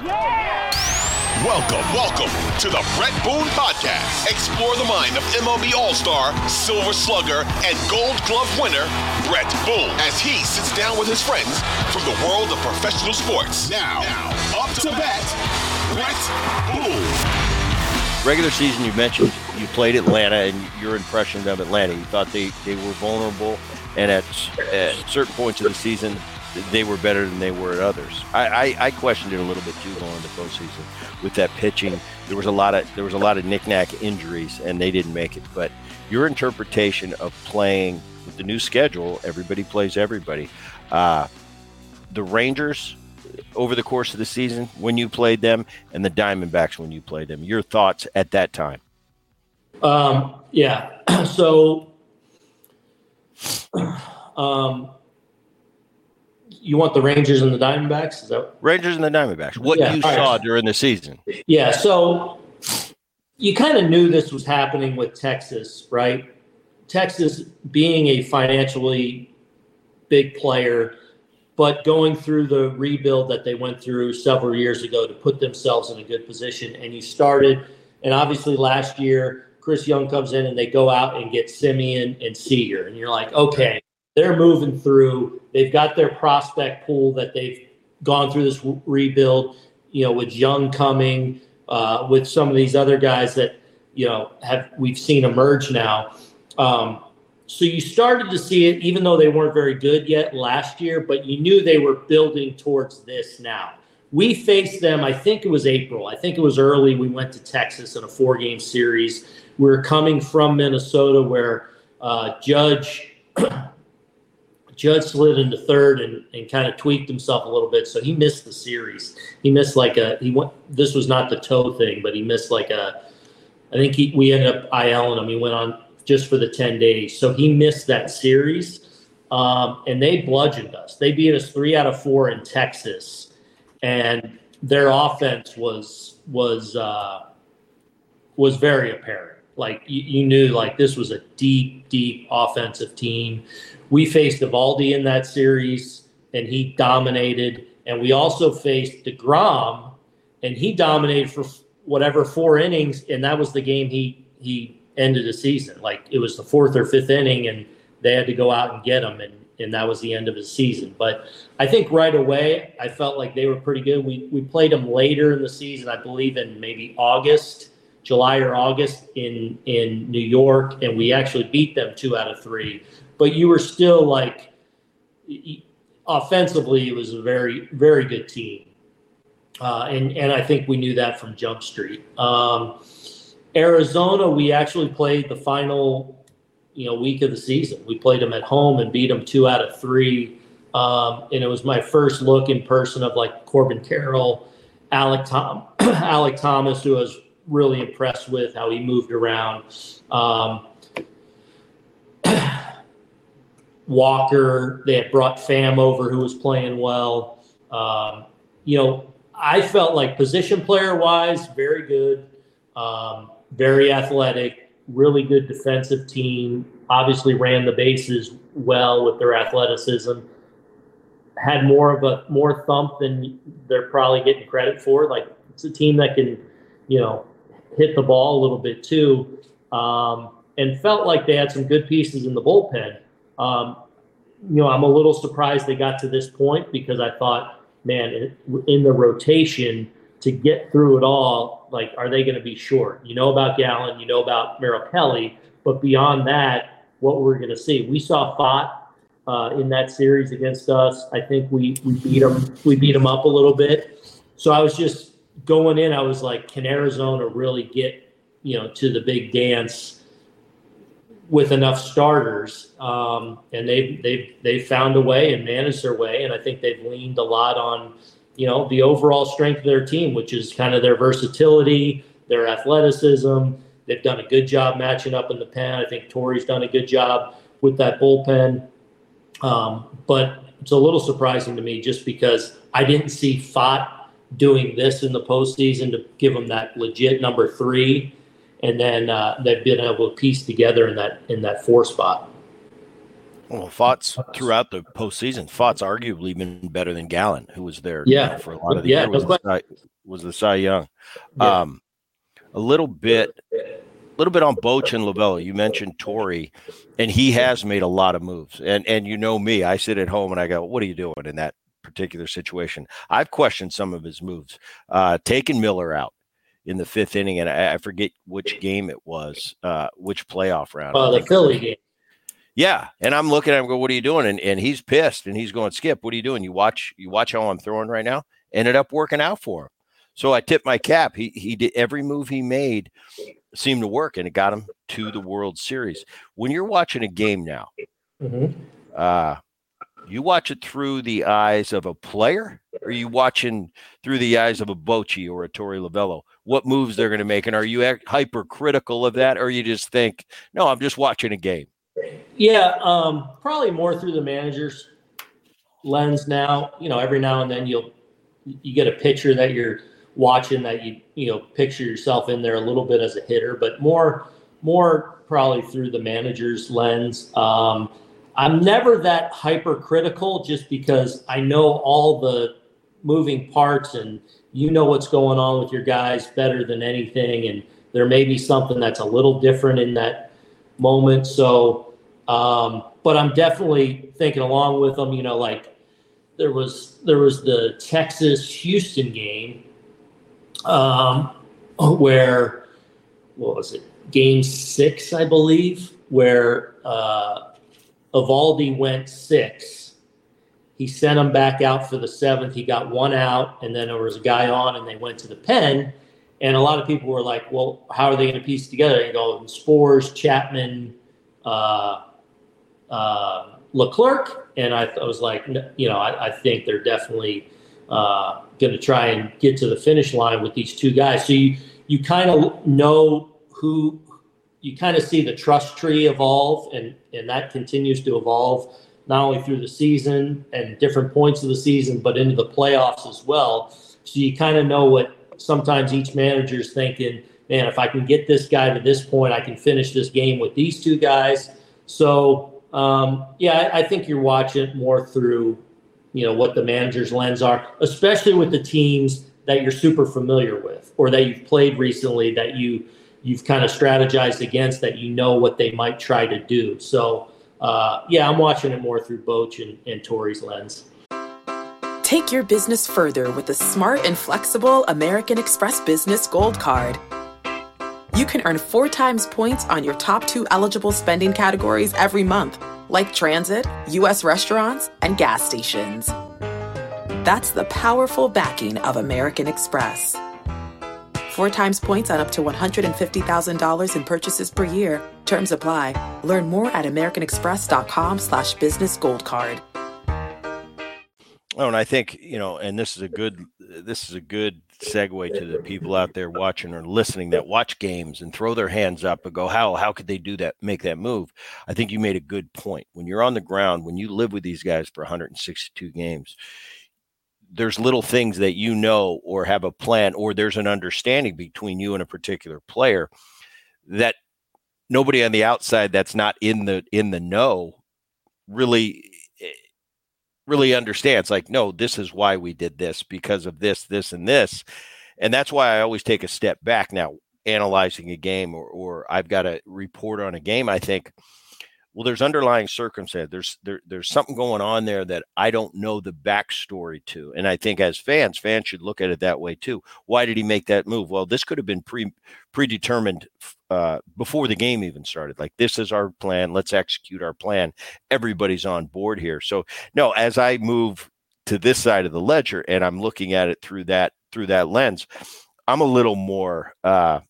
Welcome, welcome to the Bret Boone Podcast. Explore the mind of MLB All Star, Silver Slugger, and Gold Glove winner, Bret Boone, as he sits down with his friends from the world of professional sports. Now, now up to bat, Bret Boone. Regular season, you mentioned you played Atlanta and your impression of Atlanta. You thought they, they were vulnerable, and at, at certain points of the season, they were better than they were at others. I, I, I questioned it a little bit too going into postseason with that pitching. There was a lot of there was a lot of knickknack injuries, and they didn't make it. But your interpretation of playing with the new schedule, everybody plays everybody. Uh, the Rangers over the course of the season when you played them, and the Diamondbacks when you played them. Your thoughts at that time? Um, yeah. So. Um, you want the Rangers and the Diamondbacks? Is that Rangers and the Diamondbacks? What Yeah, you all right. saw during the season? Yeah, so you kind of knew this was happening with Texas, right? Texas being a financially big player, but going through the rebuild that they went through several years ago to put themselves in a good position. And you started, and obviously last year, Chris Young comes in and they go out and get Semien and Seager. And you're like, okay, they're moving through. They've got their prospect pool that they've gone through this re- rebuild, you know, with Jung coming, uh, with some of these other guys that, you know, have we've seen emerge now. Um, so you started to see it, even though they weren't very good yet last year, but you knew they were building towards this now. We faced them, I think it was April. I think it was early. We went to Texas in a four game series. We were coming from Minnesota where uh, Judge Judge slid into third and, and kind of tweaked himself a little bit. So he missed the series. He missed like a he went this was not the toe thing, but he missed like a I think he we ended up ILing him. He went on just for the 10 days. So he missed that series. Um, and they bludgeoned us. They beat us three out of four in Texas. And their offense was was uh, was very apparent. Like you, you knew like this was a deep, deep offensive team. We faced Eovaldi in that series and he dominated. And we also faced DeGrom and he dominated for whatever four innings. And that was the game he he ended the season. Like it was the fourth or fifth inning and they had to go out and get him and and that was the end of his season. But I think right away I felt like they were pretty good. We we played them later in the season, I believe in maybe August, July or August in in New York, and we actually beat them two out of three. But you were still like offensively, it was a very very good team, uh, and and I think we knew that from Jump Street. Um, Arizona, we actually played the final you know week of the season. We played them at home and beat them two out of three. Um, and it was my first look in person of like Corbin Carroll, Alec Tom, Alek Thomas, who was really impressed with how he moved around. Um, Walker, they had brought Pham over who was playing well. Um, you know, I felt like position player wise, very good, um, very athletic, really good defensive team. Obviously, ran the bases well with their athleticism. Had more of a more thump than they're probably getting credit for. Like it's a team that can, you know, hit the ball a little bit too, um, and felt like they had some good pieces in the bullpen. Um, you know, I'm a little surprised they got to this point because I thought, man, in- the rotation to get through it all, like, are they going to be short? You know about Gallen, you know about Merrill Kelly, but beyond that, what we're going to see, we saw Pfaadt uh, in that series against us. I think we we beat them we beat them up a little bit. So I was just going in. I was like, can Arizona really get you know to the big dance with enough starters? Um, and they've they've they've found a way and managed their way. And I think they've leaned a lot on you know the overall strength of their team, which is kind of their versatility, their athleticism. They've done a good job matching up in the pen. I think Torey's done a good job with that bullpen. Um, but it's a little surprising to me just because I didn't see Pfaadt doing this in the postseason to give them that legit number three, and then uh, they've been able to piece together in that in that four spot. Well, Pfaadt's throughout the postseason, Pfaadt's arguably been better than Gallen, who was there yeah. for a lot of the yeah, year. Was, no the Cy, was the Cy Young. Yeah. Um, a little bit, a little bit on Boch and Lovullo. You mentioned Torey, and he has made a lot of moves. And and you know me, I sit at home and I go, "What are you doing in that particular situation?" I've questioned some of his moves. Uh, taking Miller out in the fifth inning, and I, I forget which game it was, uh, which playoff round. Uh, the Philly game. yeah, and I'm looking at him. Go, what are you doing? And and he's pissed, and he's going, Skip, what are you doing? You watch, you watch how I'm throwing right now. Ended up working out for him. So I tip my cap. He he did every move he made seemed to work, and it got him to the World Series. When you're watching a game now, Mhm. uh, you watch it through the eyes of a player, or are you watching through the eyes of a Bochy or a Torey Lovullo? What moves they're going to make, and are you hypercritical of that, or you just think, no, I'm just watching a game? Yeah, um, probably more through the manager's lens now. You know, every now and then you'll you get a picture that you're watching that you you know picture yourself in there a little bit as a hitter, but more more probably through the manager's lens. Um, I'm never that hypercritical just because I know all the moving parts and you know what's going on with your guys better than anything, and there may be something that's a little different in that moment. So, um, but I'm definitely thinking along with them. You know, like there was there was the Texas Houston game um, where what was it? Game six, I believe, where uh, Eovaldi went six. He sent him back out for the seventh. He got one out, and then there was a guy on, and they went to the pen. And a lot of people were like, "Well, how are they going to piece together?" You go Sborz, Chapman, uh, uh, Leclerc, and I, I was like, you know, I, I think they're definitely uh, going to try and get to the finish line with these two guys. So you you kind of know who you kind of see the trust tree evolve, and and that continues to evolve not only through the season and different points of the season, but into the playoffs as well. So you kind of know what sometimes each manager's thinking. Man, if I can get this guy to this point, I can finish this game with these two guys. So um, yeah, I, I think you're watching more through, you know, what the manager's lens are, especially with the teams that you're super familiar with or that you've played recently that you you've kind of strategized against that you know what they might try to do. So uh, yeah, I'm watching it more through Boch and, and Torey's lens. Take your business further with the smart and flexible American Express Business Gold Card. You can earn four times points on your top two eligible spending categories every month, like transit, U.S. restaurants, and gas stations. That's the powerful backing of American Express. Four times points on up to $150,000 in purchases per year. Terms apply. Learn more at americanexpress.com slash business gold card. Oh, and I think you know, and this is a good this is a good segue to the people out there watching or listening that watch games and throw their hands up and go, "How how could they do that? Make that move?" I think you made a good point. When you're on the ground, when you live with these guys for 162 games, there's little things that you know or have a plan or there's an understanding between you and a particular player that nobody on the outside that's not in the in the know really eh, really understands like no this is why we did this because of this this and this. And that's why i always take a step back. Now analyzing a game or, or i've got to report on a game i think well there's underlying circumstance there's there, there's something going on there that i don't know the backstory to and i think as fans fans should look at it that way too. Why did he make that move? Well this could have been pre predetermined uh, before the game even started. Like this is our plan let's execute our plan. Everybody's on board here. So no as i move to this side of the ledger and i'm looking at it through that through that lens i'm a little more uh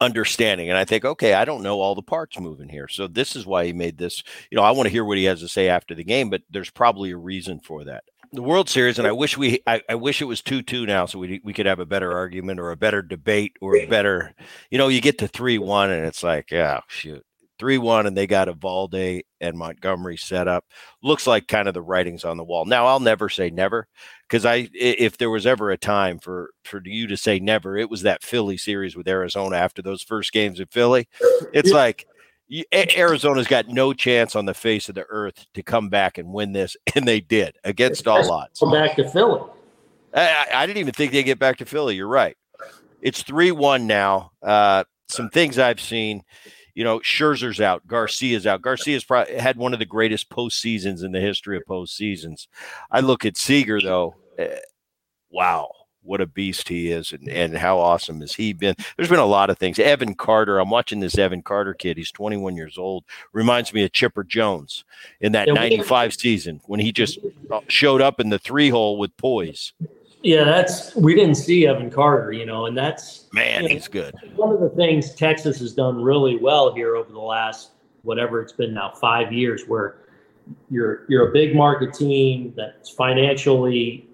understanding and i think okay i don't know all the parts moving here. So this is why he made this you know i want to hear what he has to say after the game but there's probably a reason for that. The world series and i wish we i, I wish it was 2-2 now so we, we could have a better argument or a better debate or a better you know you get to 3-1 and it's like yeah shoot 3-1 and they got Eovaldi and Montgomery set up. Looks like kind of the writings on the wall. Now I'll never say never because I if there was ever a time for for you to say never, it was that Philly series with Arizona after those first games in Philly. It's like Arizona's got no chance on the face of the earth to come back and win this, and they did against all odds. Come back to Philly. I, I, didn't even think they'd get back to Philly. You're right. It's three one now. Uh, some things I've seen, you know, Scherzer's out, Garcia's out. Garcia's probably had one of the greatest postseasons in the history of postseasons. I look at Seager though. Uh, wow, what a beast he is and, and how awesome has he been. There's been a lot of things. Evan Carter, I'm watching this Evan Carter kid. He's 21 years old. Reminds me of Chipper Jones in that 95 season when he just uh, showed up in the three hole with poise. Yeah, that's we didn't see Evan Carter, you know, and that's man, you know, he's good. One of the things Texas has done really well here over the last whatever it's been now five years, where you're you're a big market team that's financially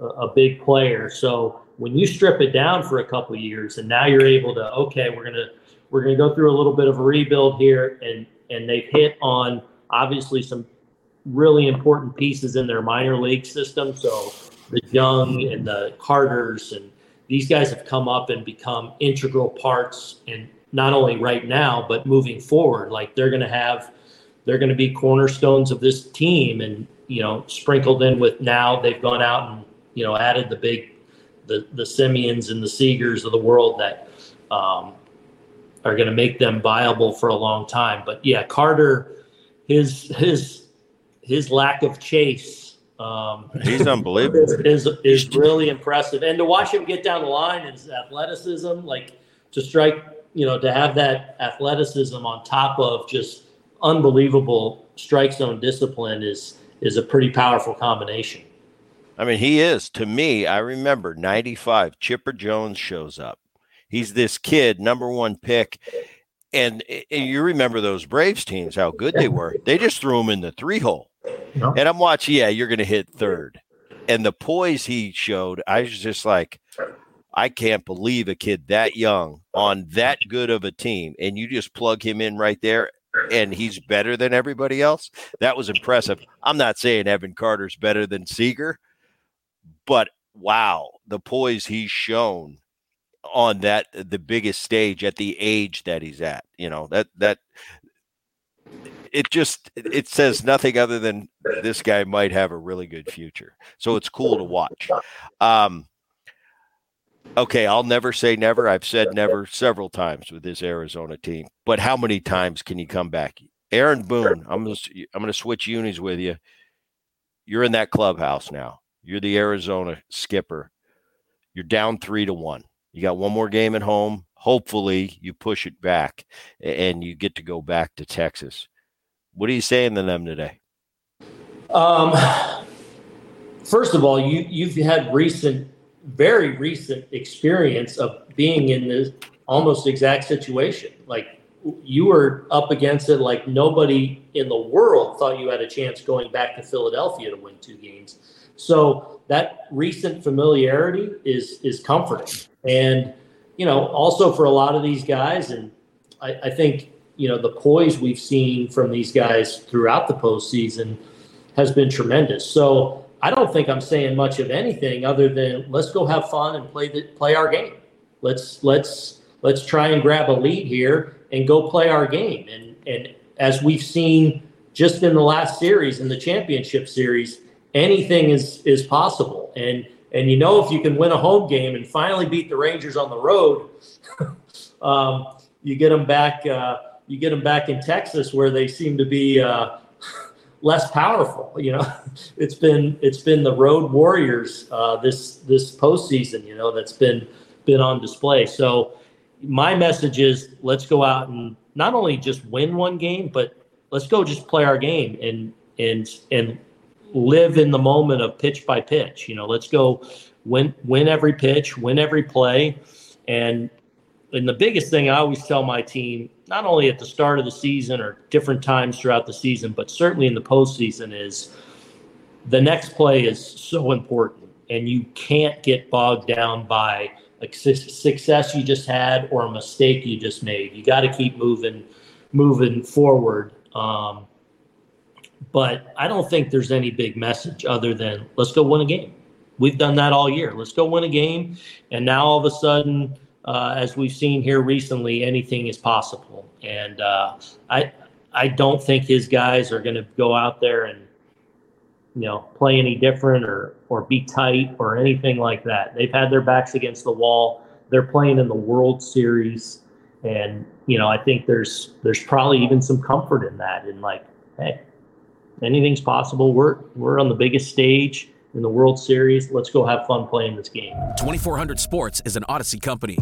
a, a big player. So when you strip it down for a couple years, and now you're able to okay, we're gonna we're gonna go through a little bit of a rebuild here, and and they've hit on obviously some really important pieces in their minor league system. So the Jung and the Carters and these guys have come up and become integral parts and not only right now but moving forward. Like they're going to have they're going to be cornerstones of this team and you know sprinkled in with now they've gone out and you know added the big the the Semiens and the Seagers of the world that um, are going to make them viable for a long time. But yeah Carter his his his lack of chase um, He's unbelievable. Is, is, is really impressive, and to watch him get down the line, his athleticism, like to strike, you know, to have that athleticism on top of just unbelievable strike zone discipline is is a pretty powerful combination. I mean, he is to me. I remember '95. Chipper Jones shows up. He's this kid, number one pick, and, and you remember those Braves teams, how good they were. They just threw him in the three hole and I'm watching, yeah, you're going to hit third. And the poise he showed, I was just like, I can't believe a kid that young on that good of a team. And you just plug him in right there and he's better than everybody else. That was impressive. I'm not saying Evan Carter's better than Seager, but wow, the poise he's shown on that the biggest stage at the age that he's at. You know, that that it just it says nothing other than this guy might have a really good future. So it's cool to watch. Um, okay, I'll never say never. I've said never several times with this Arizona team, but how many times can you come back? Aaron Boone, I'm gonna I'm gonna switch unis with you. You're in that clubhouse now. You're the Arizona skipper. You're down three to one. You got one more game at home. Hopefully, you push it back and you get to go back to Texas. What are you saying to them today? Um, first of all, you you've had recent, very recent experience of being in this almost exact situation. Like you were up against it like nobody in the world thought you had a chance going back to Philadelphia to win two games. So that recent familiarity is is comforting. And you know, also for a lot of these guys, and I, I think you know the poise we've seen from these guys throughout the postseason has been tremendous. So I don't think I'm saying much of anything other than let's go have fun and play the play our game. Let's let's let's try and grab a lead here and go play our game. And and as we've seen just in the last series in the championship series, anything is is possible. And and you know if you can win a home game and finally beat the Rangers on the road, um, you get them back. Uh, you get them back in Texas where they seem to be uh, less powerful. You know, it's been it's been the road warriors uh, this this postseason. You know, that's been been on display. So my message is let's go out and not only just win one game, but let's go just play our game and and and live in the moment of pitch by pitch. You know, let's go win win every pitch, win every play, and and the biggest thing I always tell my team, not only at the start of the season or different times throughout the season, but certainly in the postseason, is the next play is so important, and you can't get bogged down by a success you just had or a mistake you just made. You got to keep moving, moving forward. Um, but I don't think there's any big message other than let's go win a game. We've done that all year. Let's go win a game, and now all of a sudden uh, as we've seen here recently, anything is possible. And uh, I I don't think his guys are going to go out there and you know play any different or or be tight or anything like that. They've had their backs against the wall. They're playing in the World Series, and you know I think there's there's probably even some comfort in that. In like, hey, anything's possible. We're we're on the biggest stage in the World Series. Let's go have fun playing this game. 2400 Sports is an Audacy company.